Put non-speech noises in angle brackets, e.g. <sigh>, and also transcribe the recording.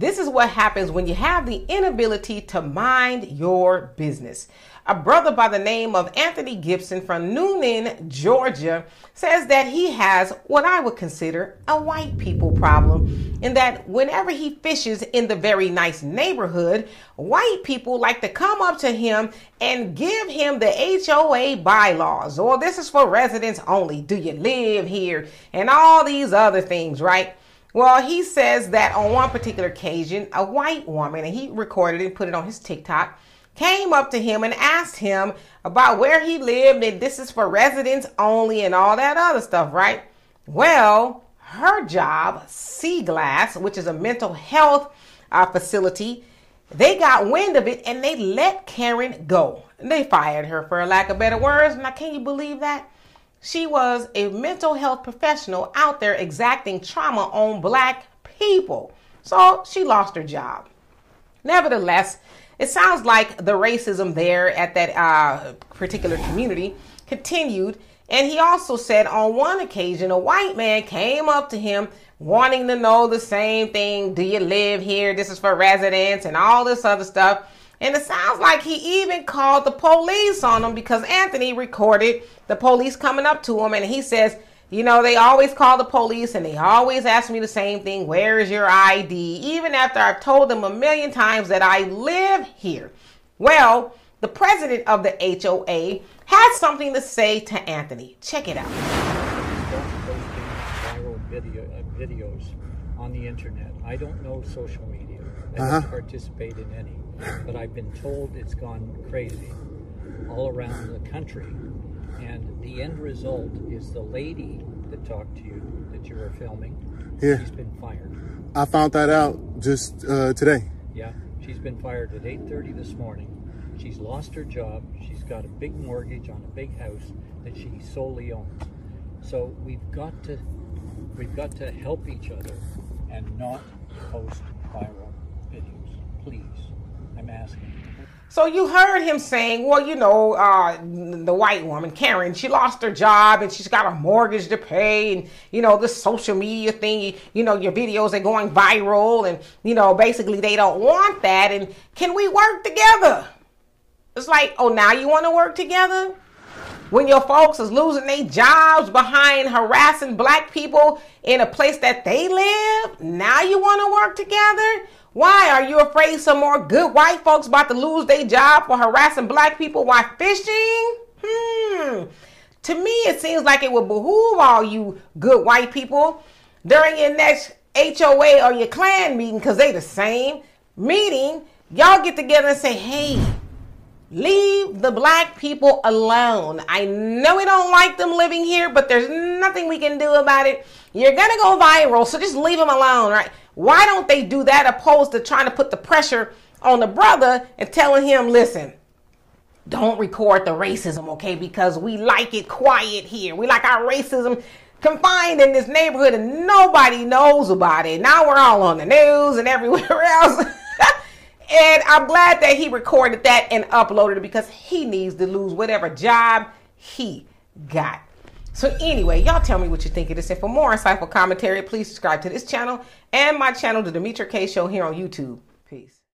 This is what happens when you have the inability to mind your business. A brother by the name of Anthony Gibson from Newnan, Georgia, says that he has what I would consider a white people problem, in that whenever he fishes in the very nice neighborhood, white people like to come up to him and give him the HOA bylaws, or this is for residents only. Do you live here? And all these other things, right? Well, he says that on one particular occasion, a white woman, and he recorded and put it on his TikTok, came up to him and asked him about where he lived and this is for residents only and all that other stuff, right? Well, her job, Sea Glass, which is a mental health uh, facility, they got wind of it and they let Karen go. They fired her for a lack of better words. Now, can you believe that? She was a mental health professional out there exacting trauma on black people. So she lost her job. Nevertheless, it sounds like the racism there at that uh, particular community continued. And he also said on one occasion, a white man came up to him wanting to know the same thing. Do you live here? This is for residents and all this other stuff. And it sounds like he even called the police on him because Anthony recorded the police coming up to him and he says, you know, they always call the police and they always ask me the same thing where is your ID? Even after I've told them a million times that I live here. Well, the president of the HOA had something to say to Anthony. Check it out. Viral video, uh, videos on the internet. I don't know social media. I uh-huh. don't participate in any but I've been told it's gone crazy all around the country. And the end result is the lady that talked to you that you were filming. Yeah. She's been fired. I found that out just uh, today. Yeah, she's been fired at 8:30 this morning. She's lost her job. She's got a big mortgage on a big house that she solely owns. So we've got to we've got to help each other and not post viral videos, please. I'm asking. So you heard him saying, well, you know, uh, the white woman, Karen, she lost her job and she's got a mortgage to pay and, you know, the social media thing, you know, your videos are going viral and, you know, basically they don't want that. And can we work together? It's like, oh, now you want to work together? When your folks is losing their jobs behind harassing black people in a place that they live, now you want to work together? Why are you afraid some more good white folks about to lose their job for harassing black people while fishing? Hmm. To me, it seems like it would behoove all you good white people during your next HOA or your Klan meeting, because they the same meeting, y'all get together and say, hey, leave the black people alone. I know we don't like them living here, but there's nothing we can do about it. You're gonna go viral, so just leave them alone, right? Why don't they do that opposed to trying to put the pressure on the brother and telling him, listen, don't record the racism, okay? Because we like it quiet here. We like our racism confined in this neighborhood and nobody knows about it. Now we're all on the news and <laughs> everywhere else. and I'm glad that he recorded that and uploaded it because he needs to lose whatever job he got. So anyway, y'all tell me what you think of this. And for more insightful commentary, please subscribe to this channel and my channel, The Demetra Kaye Show here on YouTube.